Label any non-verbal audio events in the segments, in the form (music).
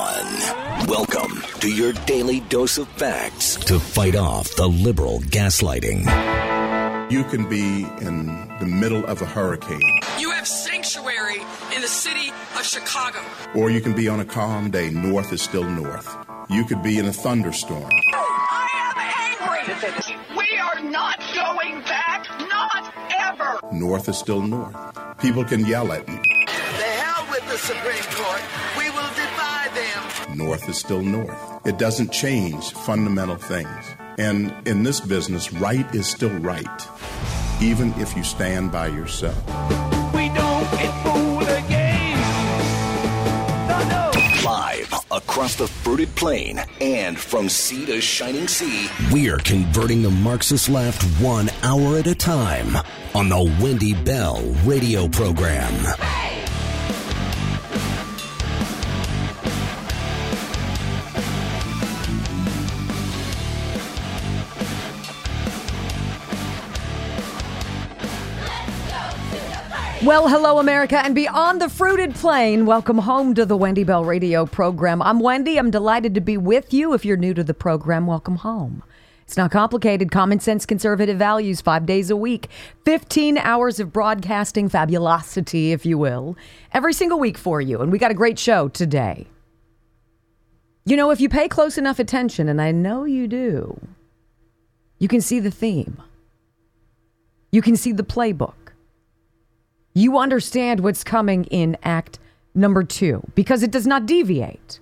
one. Welcome to your daily dose of facts to fight off the liberal gaslighting. You can be in the middle of a hurricane, You have sanctuary in the city of Chicago. or you can be on a calm day. North is still north. You could be in a thunderstorm. I am angry. We are not going back. Not ever. North is still north. People can yell at you. The hell with the Supreme Court. North is still north. It doesn't change fundamental things. And in this business, right is still right, even if you stand by yourself. We don't get fooled again. No, no. Live across the fruited plain and from sea to shining sea, we're converting the Marxist left one hour at a time on the Wendy Bell radio program. Well, hello, America, and beyond the fruited plain, welcome home to the Wendy Bell Radio program. I'm Wendy. I'm delighted to be with you. If you're new to the program, welcome home. It's not complicated. Common sense, conservative values, five days a week, 15 hours of broadcasting fabulosity, if you will, every single week for you. And we got a great show today. You know, if you pay close enough attention, and I know you do, you can see the theme, you can see the playbook you understand what's coming in act number two because it does not deviate.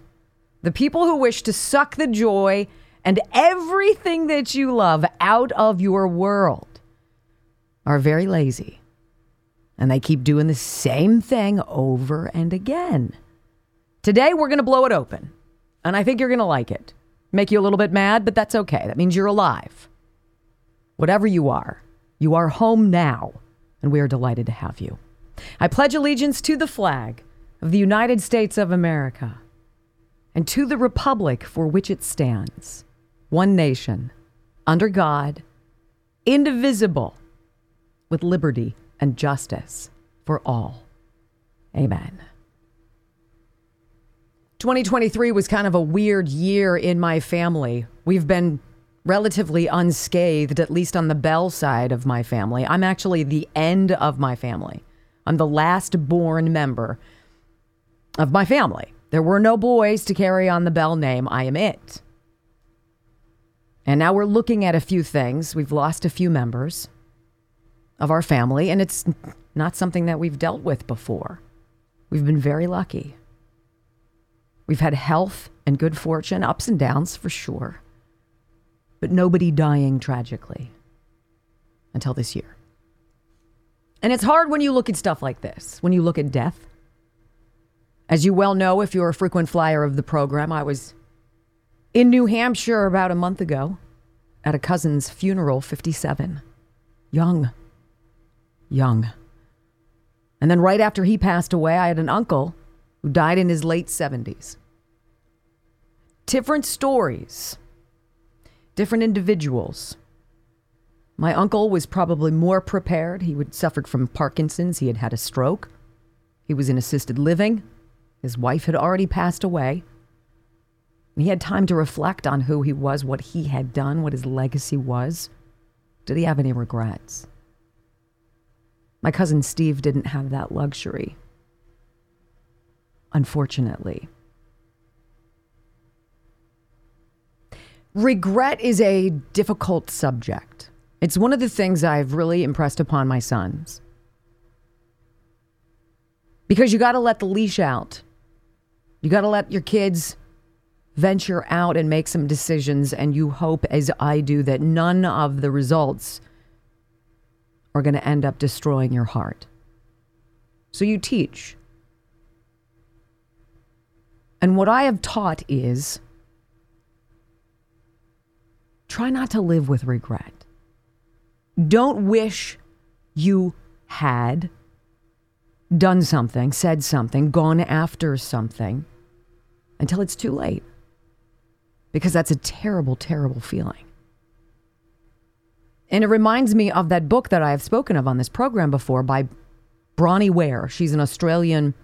The people who wish to suck the joy and everything that you love out of your world are very lazy. And they keep doing the same thing over and again. Today, we're going to blow it open. And I think you're going to like it. Make you a little bit mad, but that's okay. That means you're alive. Whatever you are, you are home now and we are delighted to have you. I pledge allegiance to the flag of the United States of America and to the republic for which it stands, one nation, under God, indivisible, with liberty and justice for all. Amen. 2023 was kind of a weird year in my family. We've been relatively unscathed, at least on the Bell side of my family. I'm actually the end of my family. I'm the last born member of my family. There were no boys to carry on the Bell name. I am it. And now we're looking at a few things. We've lost a few members of our family, and it's not something that we've dealt with before. We've been very lucky. We've had health and good fortune, ups and downs for sure but nobody dying tragically until this year. And it's hard when you look at stuff like this, when you look at death. As you well know, if you're a frequent flyer of the program, I was in New Hampshire about a month ago at a cousin's funeral, 57. Young. Young. And then right after he passed away, I had an uncle who died in his late 70s. Different stories different individuals. My uncle was probably more prepared. He had suffered from Parkinson's. He had had a stroke. He was in assisted living. His wife had already passed away. He had time to reflect on who he was, what he had done, what his legacy was. Did he have any regrets? My cousin Steve didn't have that luxury. Unfortunately. Regret is a difficult subject. It's one of the things I've really impressed upon my sons. Because you got to let the leash out. You got to let your kids venture out and make some decisions. And you hope, as I do, that none of the results are going to end up destroying your heart. So you teach. And what I have taught is try not to live with regret. Don't wish you had done something, said something, gone after something until it's too late. Because that's a terrible, terrible feeling. And it reminds me of that book that I have spoken of on this program before by Bronnie Ware. She's an Australian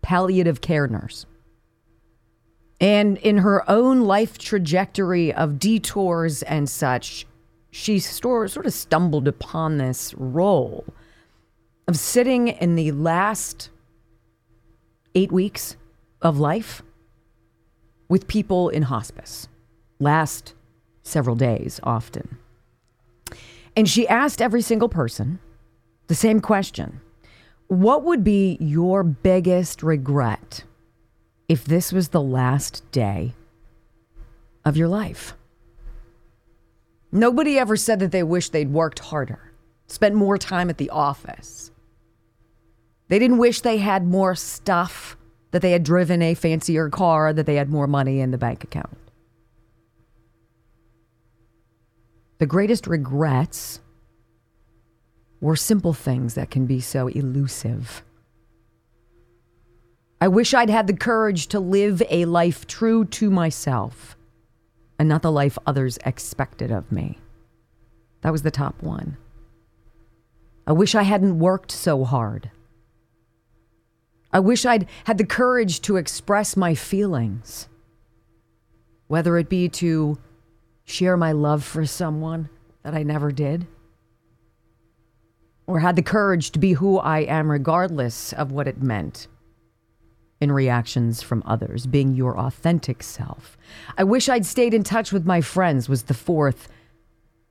palliative care nurse. And in her own life trajectory of detours and such, she sort of stumbled upon this role of sitting in the last eight weeks of life with people in hospice, last several days often. And she asked every single person the same question What would be your biggest regret if this was the last day of your life? Nobody ever said that they wish they'd worked harder, spent more time at the office. They didn't wish they had more stuff, that they had driven a fancier car, that they had more money in the bank account. The greatest regrets were simple things that can be so elusive. I wish I'd had the courage to live a life true to myself and not the life others expected of me. That was the top one. I wish I hadn't worked so hard. I wish I'd had the courage to express my feelings, whether it be to share my love for someone that I never did, or had the courage to be who I am regardless of what it meant in reactions from others, being your authentic self. I wish I'd stayed in touch with my friends, was the fourth.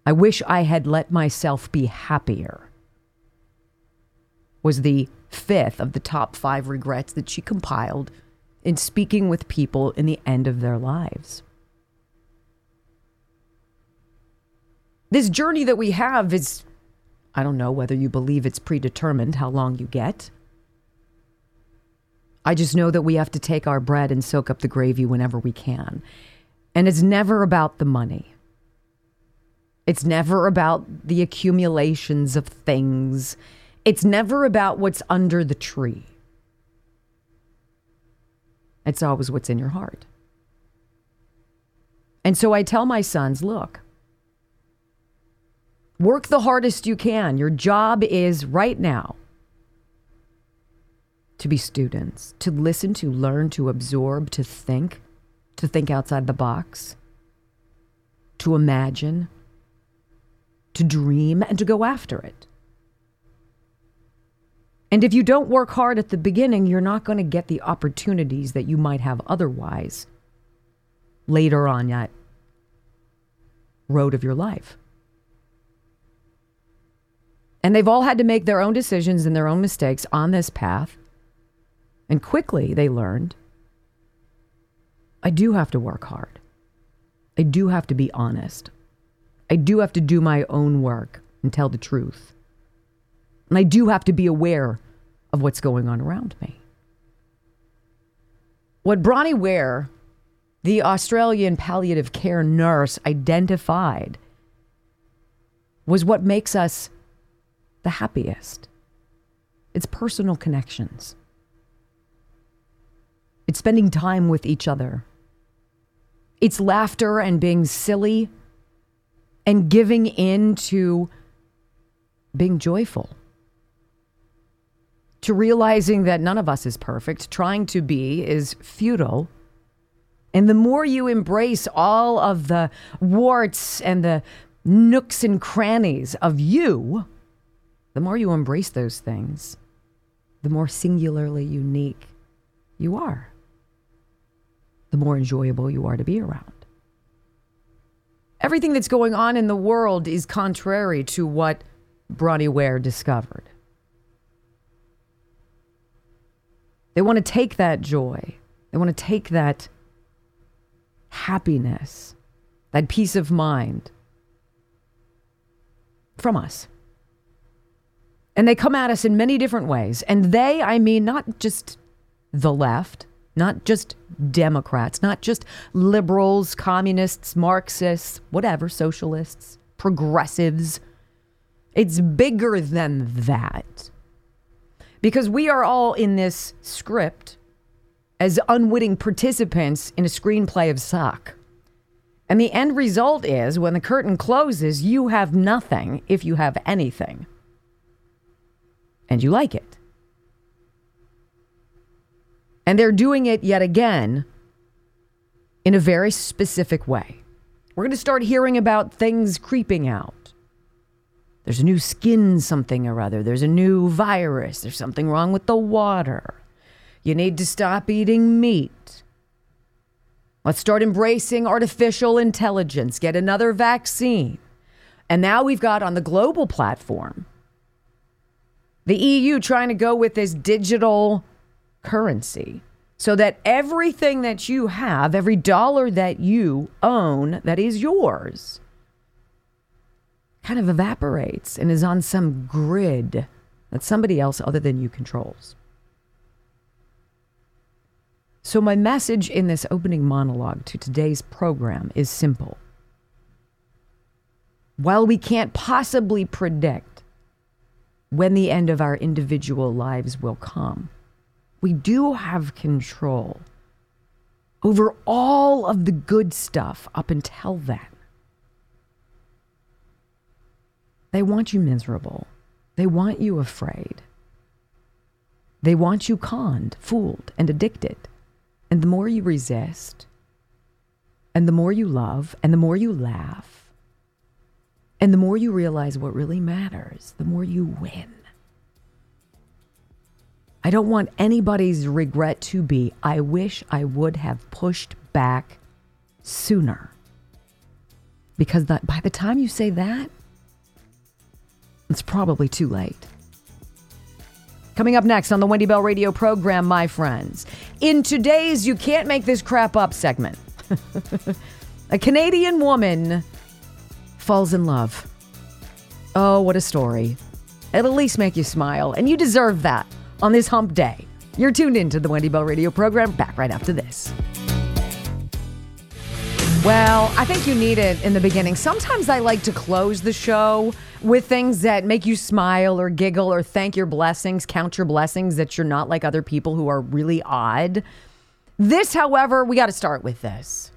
I wish I had let myself be happier, was the fifth of the top five regrets that she compiled in speaking with people in the end of their lives. This journey that we have is, I don't know whether you believe it's predetermined how long you get. I just know that we have to take our bread and soak up the gravy whenever we can. And it's never about the money. It's never about the accumulations of things. It's never about what's under the tree. It's always what's in your heart. And so I tell my sons look, work the hardest you can. Your job is right now to be students, to listen, to learn, to absorb, to think, to think outside the box, to imagine, to dream, and to go after it. And if you don't work hard at the beginning, you're not going to get the opportunities that you might have otherwise later on that road of your life. And they've all had to make their own decisions and their own mistakes on this path. And quickly they learned I do have to work hard. I do have to be honest. I do have to do my own work and tell the truth. And I do have to be aware of what's going on around me. What Bronnie Ware, the Australian palliative care nurse, identified was what makes us the happiest. It's personal connections. It's spending time with each other. It's laughter and being silly and giving in to being joyful. To realizing that none of us is perfect, trying to be is futile. And the more you embrace all of the warts and the nooks and crannies of you, the more you embrace those things, the more singularly unique you are the more enjoyable you are to be around. Everything that's going on in the world is contrary to what Bronnie Ware discovered. They want to take that joy, they want to take that happiness, that peace of mind from us. And they come at us in many different ways. And they, I mean, not just the left, not just Democrats, not just liberals, communists, Marxists, whatever, socialists, progressives. It's bigger than that. Because we are all in this script as unwitting participants in a screenplay of suck. And the end result is when the curtain closes, you have nothing if you have anything. And you like it. And they're doing it yet again in a very specific way. We're going to start hearing about things creeping out. There's a new skin something or other. There's a new virus. There's something wrong with the water. You need to stop eating meat. Let's start embracing artificial intelligence, get another vaccine. And now we've got on the global platform the EU trying to go with this digital currency so that everything that you have, every dollar that you own that is yours, kind of evaporates and is on some grid that somebody else other than you controls. So, my message in this opening monologue to today's program is simple. While we can't possibly predict when the end of our individual lives will come, we do have control over all of the good stuff up until then. They want you miserable. They want you afraid. They want you conned, fooled, and addicted. And the more you resist, and the more you love, and the more you laugh, and the more you realize what really matters, the more you win. I don't want anybody's regret to be, I wish I would have pushed back sooner. Because that, by the time you say that, it's probably too late. Coming up next on the Wendy Bell Radio program, my friends. In today's You Can't Make This Crap Up segment, (laughs) a Canadian woman falls in love. Oh, what a story. It'll at least make you smile, and you deserve that on this hump day. You're tuned in to the Wendy Bell Radio program. Back right after this. Well, I think you need it in the beginning. Sometimes I like to close the show with things that make you smile or giggle or thank your blessings, count your blessings that you're not like other people who are really odd. This, however, we got to start with this.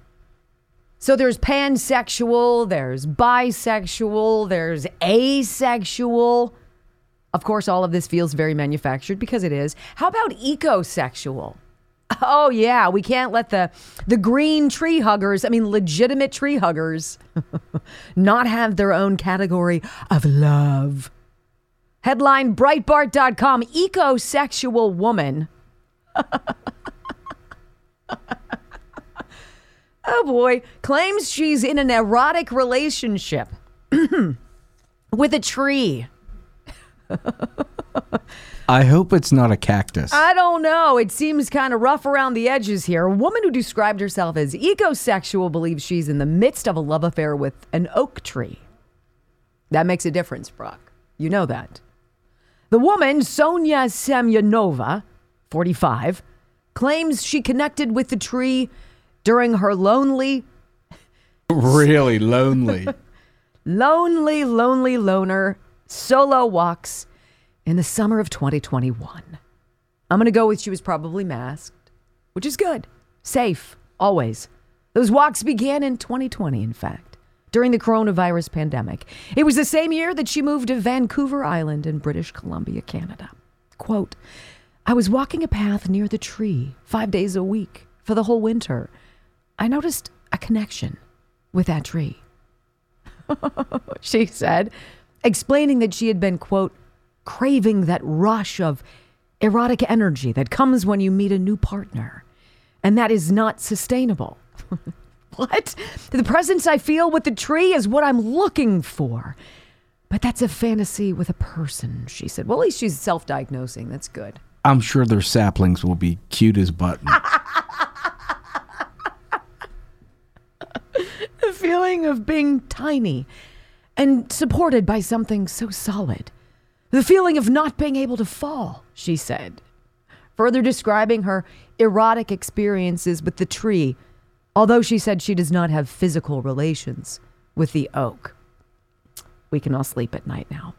So there's pansexual, there's bisexual, there's asexual. Of course, all of this feels very manufactured because it is. How about ecosexual? Oh yeah, we can't let the the green tree huggers, I mean legitimate tree huggers, (laughs) not have their own category of love. Headline Breitbart.com Ecosexual woman. (laughs) oh boy, claims she's in an erotic relationship (clears throat) with a tree. I hope it's not a cactus. I don't know. It seems kind of rough around the edges here. A woman who described herself as ecosexual believes she's in the midst of a love affair with an oak tree. That makes a difference, Brock. You know that. The woman, Sonia Semyonova, 45, claims she connected with the tree during her lonely, really lonely. (laughs) lonely, lonely loner solo walks in the summer of 2021. I'm going to go with she was probably masked, which is good. Safe, always. Those walks began in 2020, in fact, during the coronavirus pandemic. It was the same year that she moved to Vancouver Island in British Columbia, Canada. Quote, I was walking a path near the tree five days a week for the whole winter. I noticed a connection with that tree. (laughs) she said, explaining that she had been, quote, craving that rush of erotic energy that comes when you meet a new partner. And that is not sustainable. (laughs) what? The presence I feel with the tree is what I'm looking for. But that's a fantasy with a person, she said. Well, at least she's self diagnosing. That's good. I'm sure their saplings will be cute as button. (laughs) the feeling of being tiny and supported by something so solid. The feeling of not being able to fall, she said, further describing her erotic experiences with the tree, although she said she does not have physical relations with the oak. We can all sleep at night now.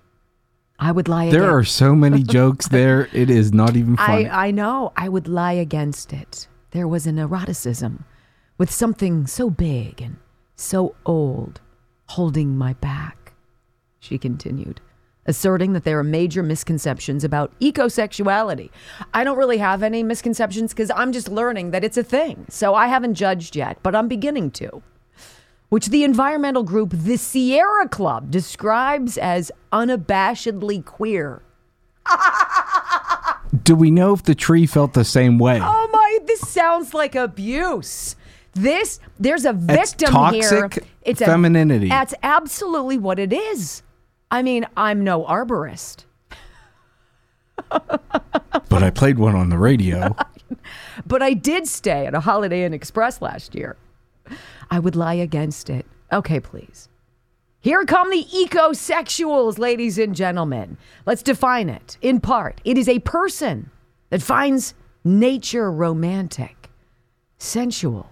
I would lie There again- are so many (laughs) jokes there. It is not even funny. I, I know. I would lie against it. There was an eroticism with something so big and so old holding my back, she continued. asserting that there are major misconceptions about ecosexuality. I don't really have any misconceptions because I'm just learning that it's a thing. So I haven't judged yet, but I'm beginning to. Which the environmental group The Sierra Club describes as unabashedly queer. Do we know if the tree felt the same way? Oh my, this sounds like abuse. This, there's a It's victim here. It's femininity. A, that's absolutely what it is. I mean, I'm no arborist. (laughs) But I played one on the radio. (laughs) but I did stay at a Holiday Inn Express last year. I would lie against it. Okay, please. Here come the ecosexuals, ladies and gentlemen. Let's define it. In part, it is a person that finds nature romantic, sensual,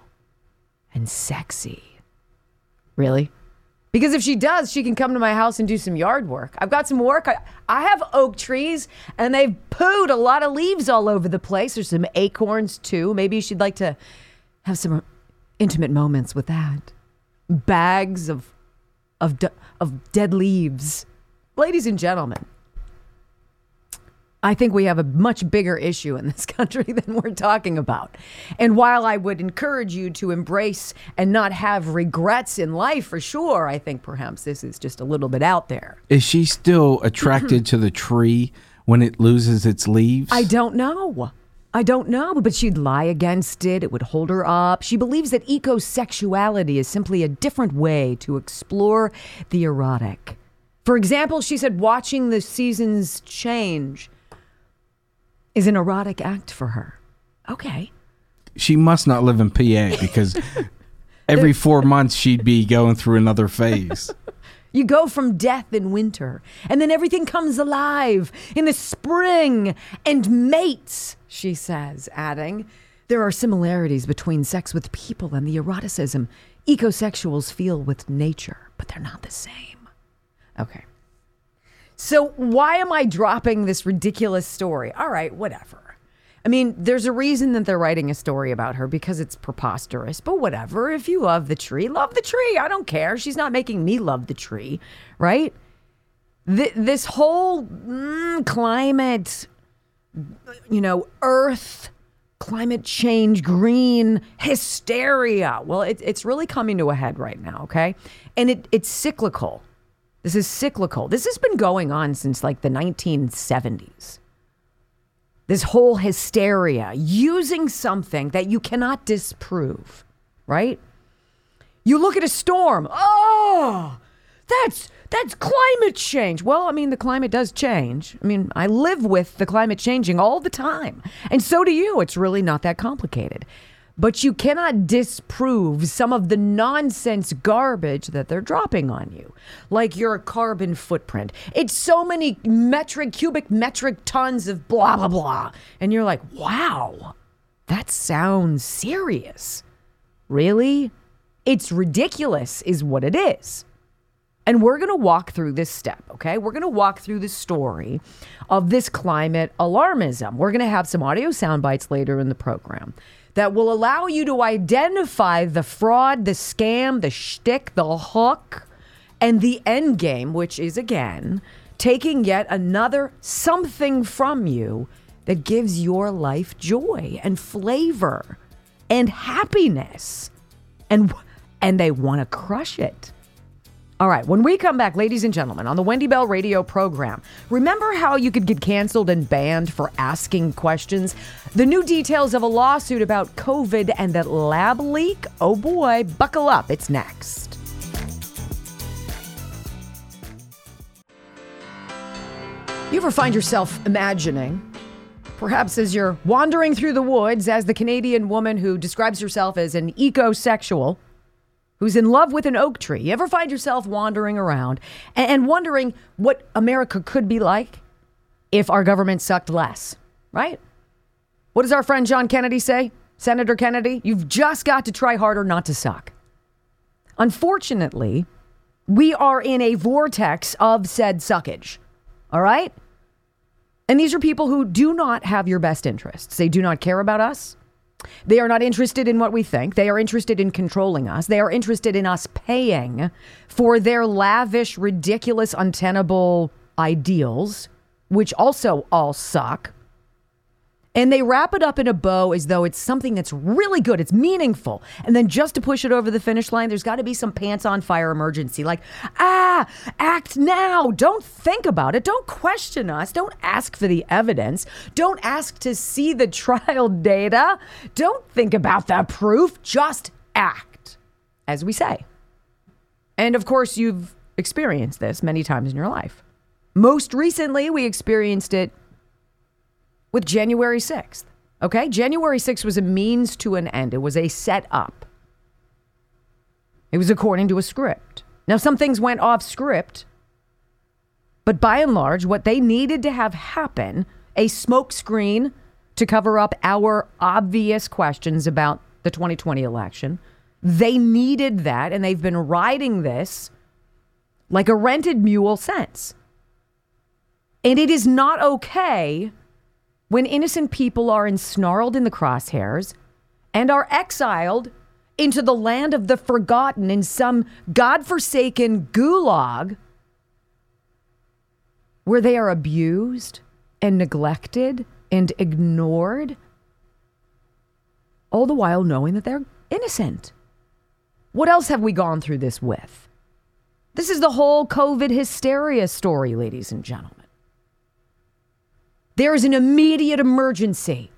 and sexy. Really? Because if she does, she can come to my house and do some yard work. I've got some work. I, I have oak trees and they've pooed a lot of leaves all over the place. There's some acorns too. Maybe she'd like to have some intimate moments with that. Bags of of de- of dead leaves. Ladies and gentlemen, I think we have a much bigger issue in this (laughs) country than we're talking about. And while I would encourage you to embrace and not have regrets in life for sure, I think perhaps this is just a little bit out there. Is she still (clears throat) attracted to the tree when it loses its leaves? I don't know. I don't know, but she'd lie against it. It would hold her up. She believes that ecosexuality is simply a different way to explore the erotic. For example, she said watching the seasons change is an erotic act for her. Okay. she must not live in PA (laughs) because every four months she'd be going through another phase. (laughs) You go from death in winter, and then everything comes alive in the spring and mates, she says, adding, There are similarities between sex with people and the eroticism ecosexuals feel with nature, but they're not the same. Okay. So, why am I dropping this ridiculous story? All right, whatever. I mean, there's a reason that they're writing a story about her because it's preposterous, but whatever. If you love the tree, love the tree. I don't care. She's not making me love the tree, right? Th- this whole mm, climate, you know, earth, climate change, green hysteria. Well, it, it's really coming to a head right now, okay? And it, it's cyclical. This is cyclical. This has been going on since like the 1970s. This whole hysteria, using something that you cannot disprove, right? You look at a storm. Oh, that's that's climate change. Well, I mean, the climate does change. I mean, I live with the climate changing all the time. And so do you. It's really not that complicated. But you cannot disprove some of the nonsense garbage that they're dropping on you, like your carbon footprint. It's so many metric, cubic metric tons of blah, blah, blah. And you're like, wow, that sounds serious. Really? It's ridiculous, is what it is. And we're going to walk through this step, okay? We're going to walk through the story of this climate alarmism. We're going to have some audio sound bites later in the program that will allow you to identify the fraud, the scam, the shtick, the hook, and the end game, which is again taking yet another something from you that gives your life joy and flavor and happiness. And and they want to crush it. All right, when we come back, ladies and gentlemen, on the Wendy Bell radio program, remember how you could get canceled and banned for asking questions? The new details of a lawsuit about COVID and that lab leak? Oh boy, buckle up, it's next. You ever find yourself imagining, perhaps as you're wandering through the woods, as the Canadian woman who describes herself as an ecosexual? Who's in love with an oak tree. You ever find yourself wandering around and wondering what America could be like if our government sucked less, right? What does our friend John Kennedy say? Senator Kennedy, you've just got to try harder not to suck. Unfortunately, we are in a vortex of said suckage, all right? And these are people who do not have your best interests. They do not care about us. They are not interested in what we think. They are interested in controlling us. They are interested in us paying for their lavish, ridiculous, untenable ideals, which also all suck. And they wrap it up in a bow as though it's something that's really good, it's meaningful. And then just to push it over the finish line, there's got to be some pants on fire emergency. Like, ah, act now. Don't think about it. Don't question us. Don't ask for the evidence. Don't ask to see the (laughs) trial data. Don't think about the proof. Just act, as we say. And of course, you've experienced this many times in your life. Most recently, we experienced it with January 6th. Okay? January 6th was a means to an end, it was a setup. It was according to a script. Now, some things went off script, but by and large, what they needed to have happen a smokescreen to cover up our obvious questions about the 2020 election. They needed that, and they've been riding this like a rented mule since. And it is not okay when innocent people are ensnarled in the crosshairs and are exiled into the land of the forgotten in some godforsaken gulag where they are abused and neglected and ignored, all the while knowing that they're innocent. What else have we gone through this with? This is the whole COVID hysteria story, ladies and gentlemen. There is an immediate emergency.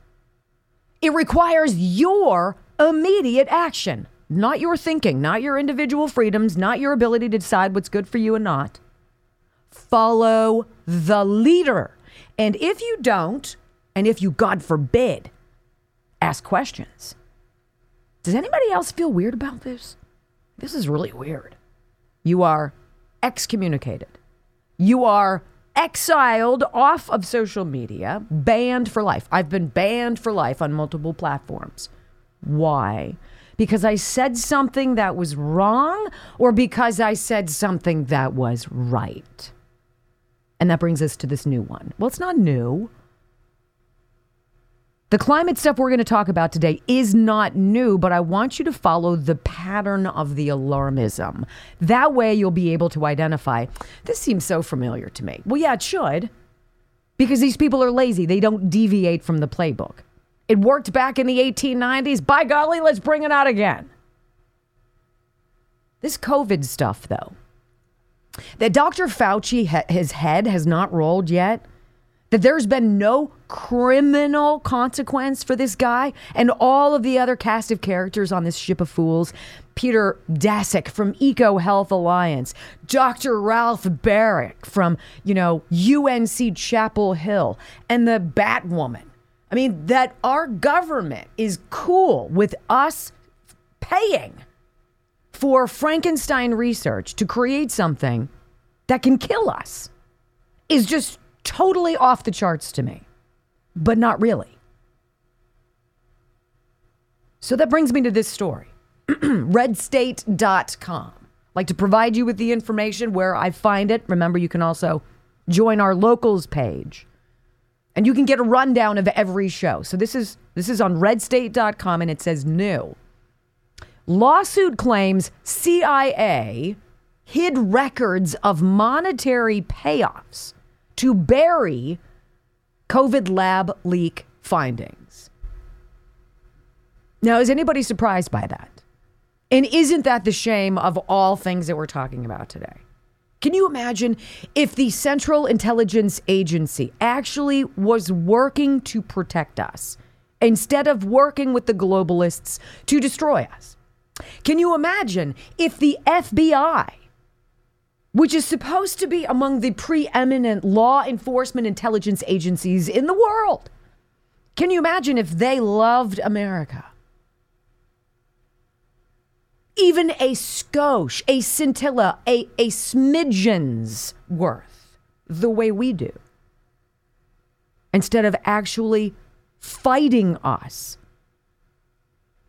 It requires your immediate action, not your thinking, not your individual freedoms, not your ability to decide what's good for you and not. Follow the leader. And if you don't, and if you, God forbid, ask questions, does anybody else feel weird about this? This is really weird. You are excommunicated. You are exiled off of social media, banned for life. I've been banned for life on multiple platforms. Why? Because I said something that was wrong or because I said something that was right? And that brings us to this new one. Well, it's not new. The climate stuff we're going to talk about today is not new, but I want you to follow the pattern of the alarmism. That way, you'll be able to identify this seems so familiar to me. Well, yeah, it should, because these people are lazy. They don't deviate from the playbook. It worked back in the 1890s. By golly, let's bring it out again. This COVID stuff, though, that Dr. Fauci, his head has not rolled yet that there's been no criminal consequence for this guy and all of the other cast of characters on this ship of fools. Peter Daszak from Eco Health Alliance, Dr. Ralph Baric from, you know, UNC Chapel Hill, and the Batwoman. I mean, that our government is cool with us paying for Frankenstein research to create something that can kill us is just totally off the charts to me, but not really. So that brings me to this story (clears throat) redstate.com. Like to provide you with the information where I find it. Remember, you can also join our locals page and you can get a rundown of every show. So this is this is on redstate.com and it says new. Lawsuit claims CIA hid records of monetary payoffs to bury COVID lab leak findings. Now, is anybody surprised by that? And isn't that the shame of all things that we're talking about today? Can you imagine if the Central Intelligence Agency actually was working to protect us instead of working with the globalists to destroy us? Can you imagine if the FBI which is supposed to be among the preeminent law enforcement intelligence agencies in the world. Can you imagine if they loved America? Even a skosh, a scintilla, a, a smidgen's worth, the way we do, instead of actually fighting us,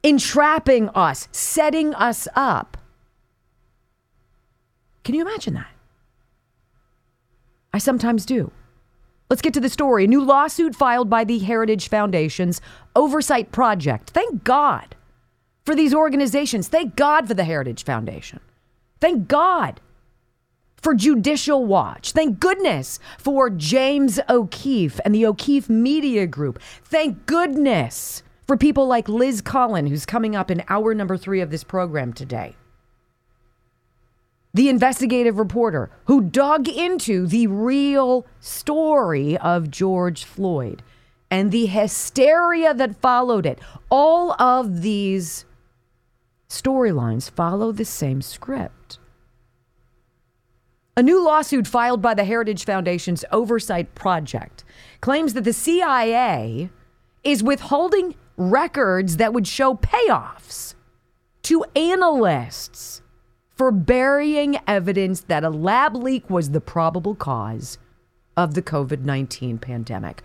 entrapping us, setting us up can you imagine that? I sometimes do. Let's get to the story. A new lawsuit filed by the Heritage Foundation's Oversight Project. Thank God for these organizations. Thank God for the Heritage Foundation. Thank God for Judicial Watch. Thank goodness for James O'Keefe and the O'Keefe Media Group. Thank goodness for people like Liz Collin, who's coming up in hour number three of this program today. The investigative reporter who dug into the real story of George Floyd and the hysteria that followed it. All of these storylines follow the same script. A new lawsuit filed by the Heritage Foundation's Oversight Project claims that the CIA is withholding records that would show payoffs to analysts for burying evidence that a lab leak was the probable cause of the COVID 19 pandemic.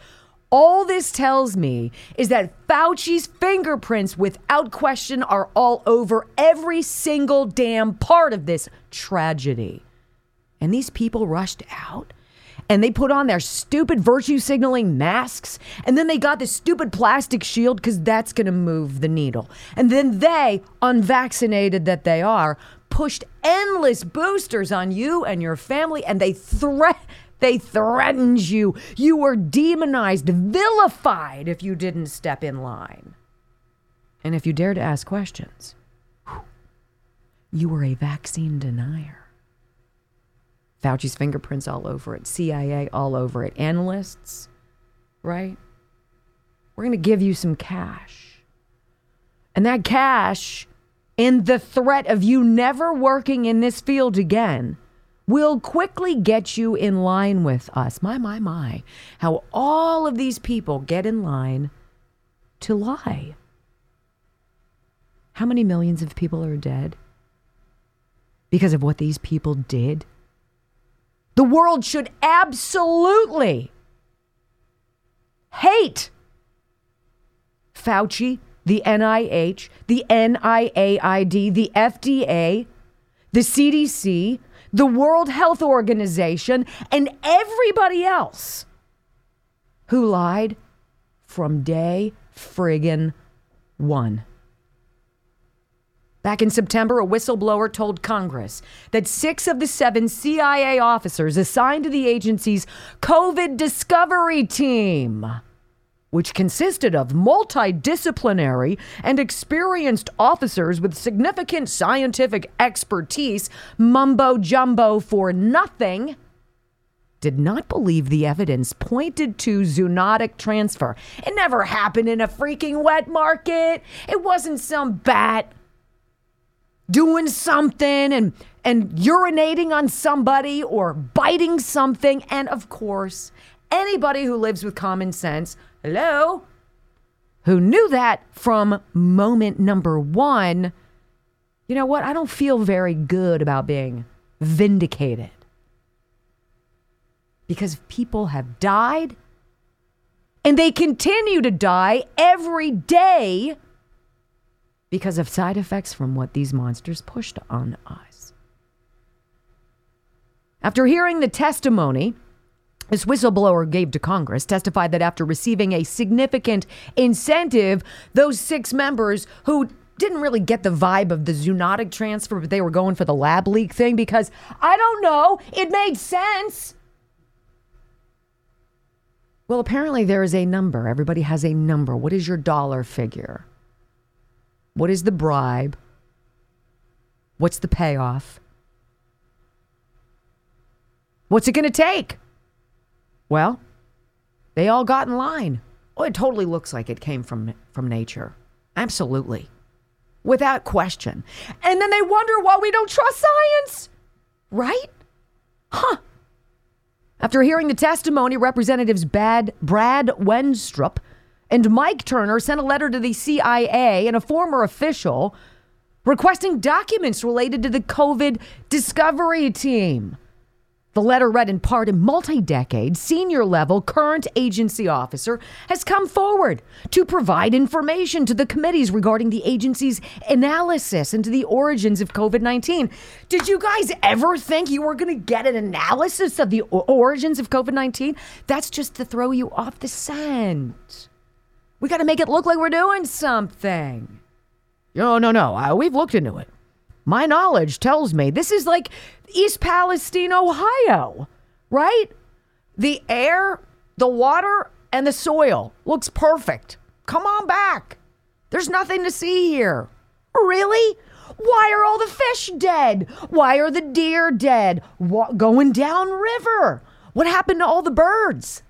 All this tells me is that Fauci's fingerprints, without question, are all over every single damn part of this tragedy. And these people rushed out and they put on their stupid virtue signaling masks and then they got this stupid plastic shield because that's going to move the needle. And then they, unvaccinated that they are, pushed endless boosters on you and your family and they threat they threatened you. You were demonized, vilified if you didn't step in line. And if you dared to ask questions, you were a vaccine denier. Fauci's fingerprints all over it, CIA all over it, analysts, right? We're going to give you some cash. And that cash and the threat of you never working in this field again will quickly get you in line with us. My, my, my. How all of these people get in line to lie. How many millions of people are dead because of what these people did? The world should absolutely hate Fauci, the NIH, the NIAID, the FDA, the CDC, the World Health Organization, and everybody else who lied from day friggin' one. Back in September, a whistleblower told Congress that six of the seven CIA officers assigned to the agency's COVID discovery team which consisted of multidisciplinary and experienced officers with significant scientific expertise, mumbo jumbo for nothing, did not believe the evidence pointed to zoonotic transfer. It never happened in a freaking wet market. It wasn't some bat doing something and and urinating on somebody or biting something and of course anybody who lives with common sense Hello? Who knew that from moment number one? You know what? I don't feel very good about being vindicated. Because people have died and they continue to die every day because of side effects from what these monsters pushed on us. After hearing the testimony this whistleblower gave to Congress testified that after receiving a significant incentive, those six members who didn't really get the vibe of the zoonotic transfer, but they were going for the lab leak thing because I don't know, it made sense. Well, apparently there is a number. Everybody has a number. What is your dollar figure? What is the bribe? What's the payoff? What's it going to take? Well, they all got in line. Oh, it totally looks like it came from from nature. Absolutely. Without question. And then they wonder why we don't trust science. Right? Huh. After hearing the testimony, Representatives Bad, Brad Wenstrup and Mike Turner sent a letter to the CIA and a former official requesting documents related to the COVID discovery team. The letter read in part a multi decade, senior level, current agency officer has come forward to provide information to the committees regarding the agency's analysis into the origins of COVID 19. Did you guys ever think you were going to get an analysis of the origins of COVID 19? That's just to throw you off the scent. We got to make it look like we're doing something. No, no, no. Uh, we've looked into it. My knowledge tells me this is like East Palestine, Ohio, right? The air, the water, and the soil looks perfect. Come on back. There's nothing to see here. Really? Why are all the fish dead? Why are the deer dead? What, going down river? What happened to all the birds?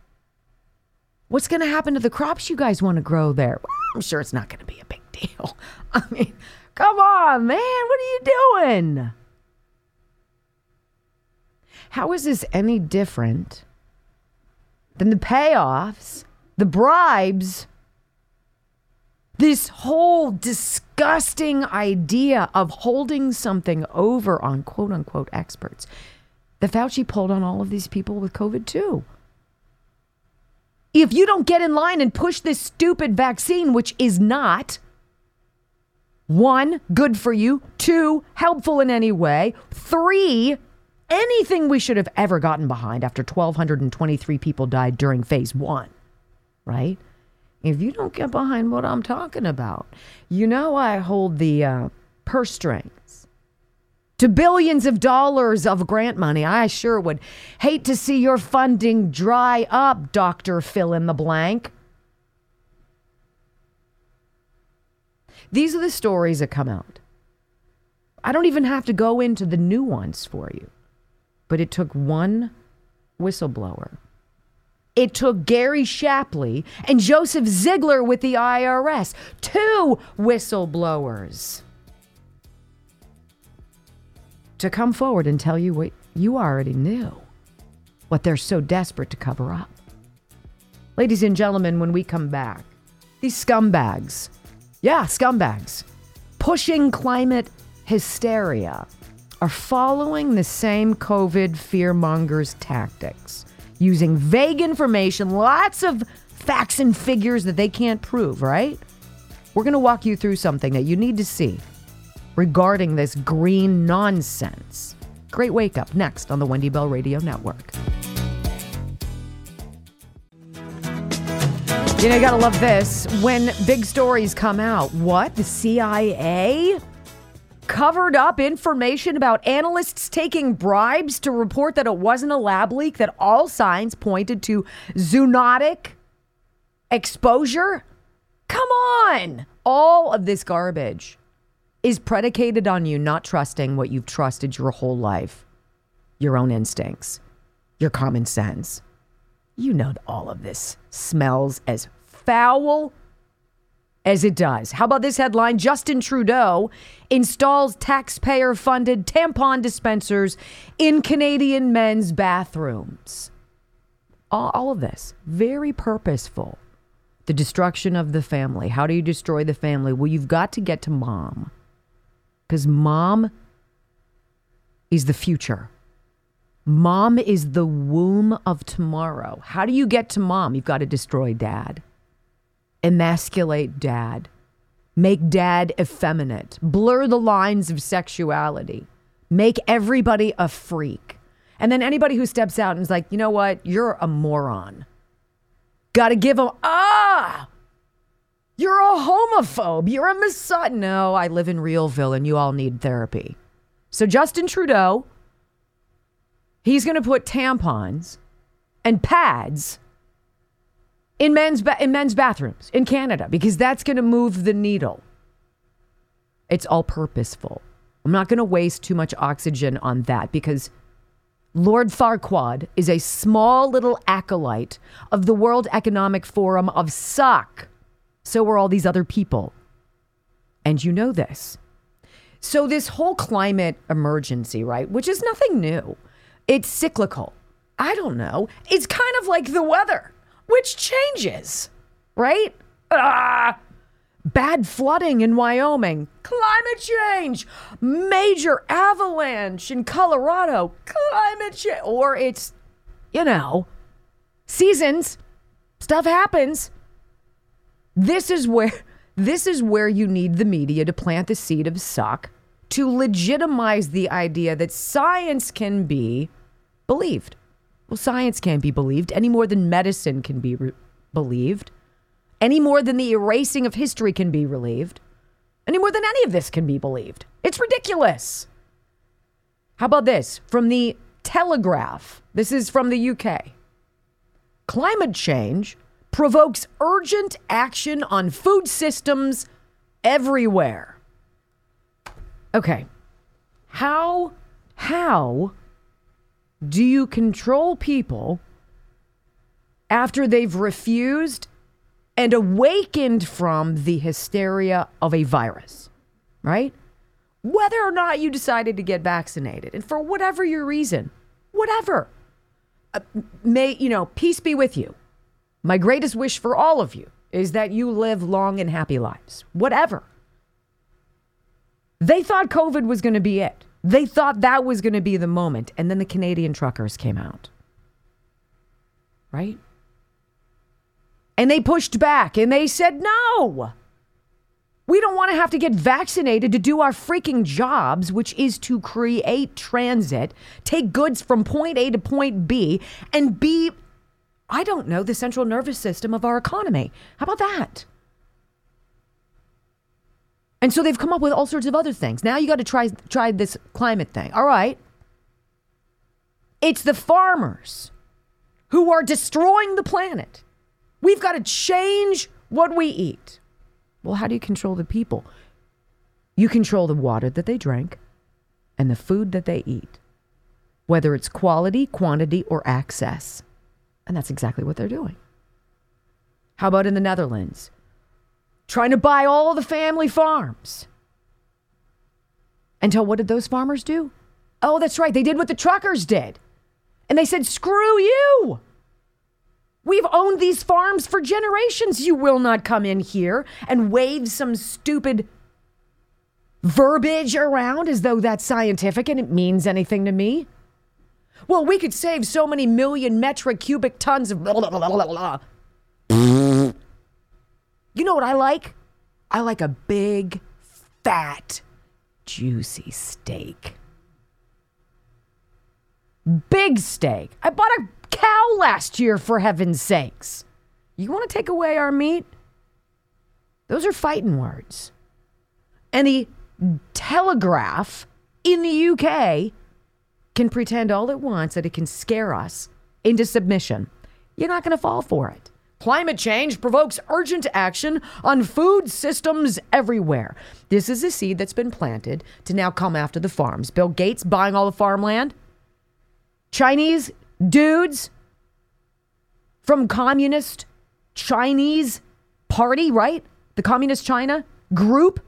What's going to happen to the crops you guys want to grow there? I'm sure it's not going to be a big deal. (laughs) I mean, come on, man. What are you doing? How is this any different than the payoffs, the bribes, this whole disgusting idea of holding something over on quote unquote experts? The Fauci pulled on all of these people with COVID too. If you don't get in line and push this stupid vaccine, which is not, one, good for you, two, helpful in any way, three, anything we should have ever gotten behind after 1,223 people died during phase one, right? If you don't get behind what I'm talking about, you know I hold the uh, purse strings to billions of dollars of grant money. I sure would hate to see your funding dry up, Dr. Fill in the blank. These are the stories that come out. I don't even have to go into the nuance for you, but it took one whistleblower. It took Gary Shapley and Joseph Ziegler with the IRS, two whistleblowers, to come forward and tell you what you already knew, what they're so desperate to cover up. Ladies and gentlemen, when we come back, these scumbags, yeah, scumbags, pushing climate hysteria, are following the same COVID fearmongers' tactics, using vague information, lots of facts and figures that they can't prove, right? We're going to walk you through something that you need to see regarding this green nonsense. Great wake up next on the Wendy Bell Radio Network. You know, you gotta love this. When big stories come out, what? The CIA covered up information about analysts taking bribes to report that it wasn't a lab leak, that all signs pointed to zoonotic exposure? Come on! All of this garbage is predicated on you not trusting what you've trusted your whole life your own instincts, your common sense. You know all of this smells as foul as it does. How about this headline? Justin Trudeau installs taxpayer funded tampon dispensers in Canadian men's bathrooms. All, all, of this, very purposeful. The destruction of the family. How do you destroy the family? Well, you've got to get to mom because mom is the future. Mom is the womb of tomorrow. How do you get to mom? You've got to destroy dad, emasculate dad, make dad effeminate, blur the lines of sexuality, make everybody a freak. And then anybody who steps out and is like, you know what, you're a moron. Got to give them, ah, you're a homophobe. You're a misogynist. No, I live in Realville and you all need therapy. So Justin Trudeau, he's going to put tampons and pads in men's ba- in men's bathrooms in Canada because that's going to move the needle. It's all purposeful. I'm not going to waste too much oxygen on that because Lord Farquaad is a small little acolyte of the World Economic Forum of suck. So are all these other people. And you know this. So, this whole climate emergency, right, which is nothing new, it's cyclical. I don't know. It's kind of like the weather, which changes, right? Ah, bad flooding in Wyoming, climate change, major avalanche in Colorado, climate change. Or it's, you know, seasons, stuff happens. This is where (laughs) this is where you need the media to plant the seed of suck to legitimize the idea that science can be believed. Well, science can't be believed any more than medicine can be re- believed, any more than the erasing of history can be relieved. any more than any of this can be believed. It's ridiculous. How about this from the Telegraph? This is from the UK. Climate change provokes urgent action on food systems everywhere. Okay. How how do you control people after they've refused and awakened from the hysteria of a virus, right? Whether or not you decided to get vaccinated, and for whatever your reason, whatever, uh, may, you know, peace be with you. My greatest wish for all of you is that you live long and happy lives, whatever. They thought COVID was going to be it. They thought that was going to be the moment. And then the Canadian truckers came out. Right? And they pushed back and they said, no. We don't want to have to get vaccinated to do our freaking jobs, which is to create transit, take goods from point A to point B, and be, I don't know, the central nervous system of our economy. How about that? And so they've come up with all sorts of other things. Now you got to try try this climate thing. All right. It's the farmers who are destroying the planet. We've got to change what we eat. Well, how do you control the people? You control the water that they drink and the food that they eat, whether it's quality, quantity, or access. And that's exactly what they're doing. How about in the Netherlands? Trying to buy all the family farms. Until what did those farmers do? Oh, that's right. They did what the truckers did. And they said, screw you. We've owned these farms for generations. You will not come in here and wave some stupid verbiage around as though that's scientific and it means anything to me. Well, we could save so many million metric cubic tons of blah, blah, blah, blah, blah. You know what I like? I like a big, fat, juicy steak. Big steak. I bought a cow last year, for heaven's sakes. You want to take away our meat? Those are fighting words. And the Telegraph in the UK can pretend all it wants that it can scare us into submission. You're not going to fall for it. Climate change provokes urgent action on food systems everywhere. This is a seed that's been planted to now come after the farms. Bill Gates buying all the farmland. Chinese dudes from communist Chinese party, right? The communist China group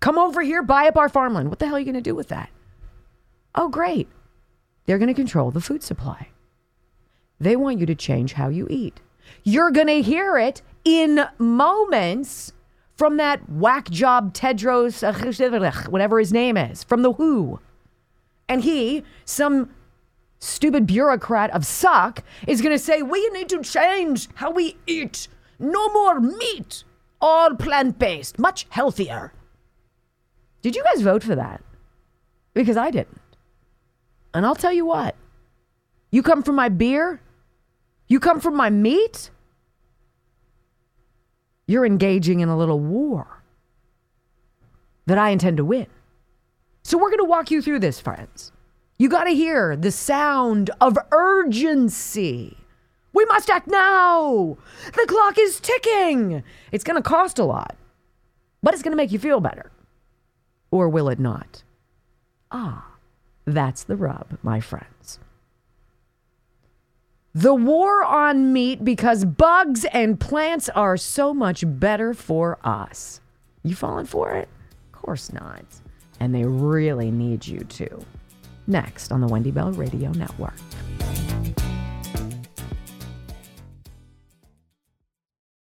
come over here, buy up our farmland. What the hell are you going to do with that? Oh, great. They're going to control the food supply. They want you to change how you eat. You're going to hear it in moments from that whack job Tedros, (laughs) whatever his name is, from the WHO. And he, some stupid bureaucrat of suck, is going to say, We need to change how we eat. No more meat, all plant based, much healthier. Did you guys vote for that? Because I didn't. And I'll tell you what you come for my beer, you come from my meat, you're engaging in a little war that I intend to win. So we're going to walk you through this, friends. You got to hear the sound of urgency. We must act now. The clock is ticking. It's going to cost a lot, but it's going to make you feel better. Or will it not? Ah, that's the rub, my friends. The war on meat because bugs and plants are so much better for us. You falling for it? Of course not. And they really need you to. Next on the Wendy Bell Radio Network.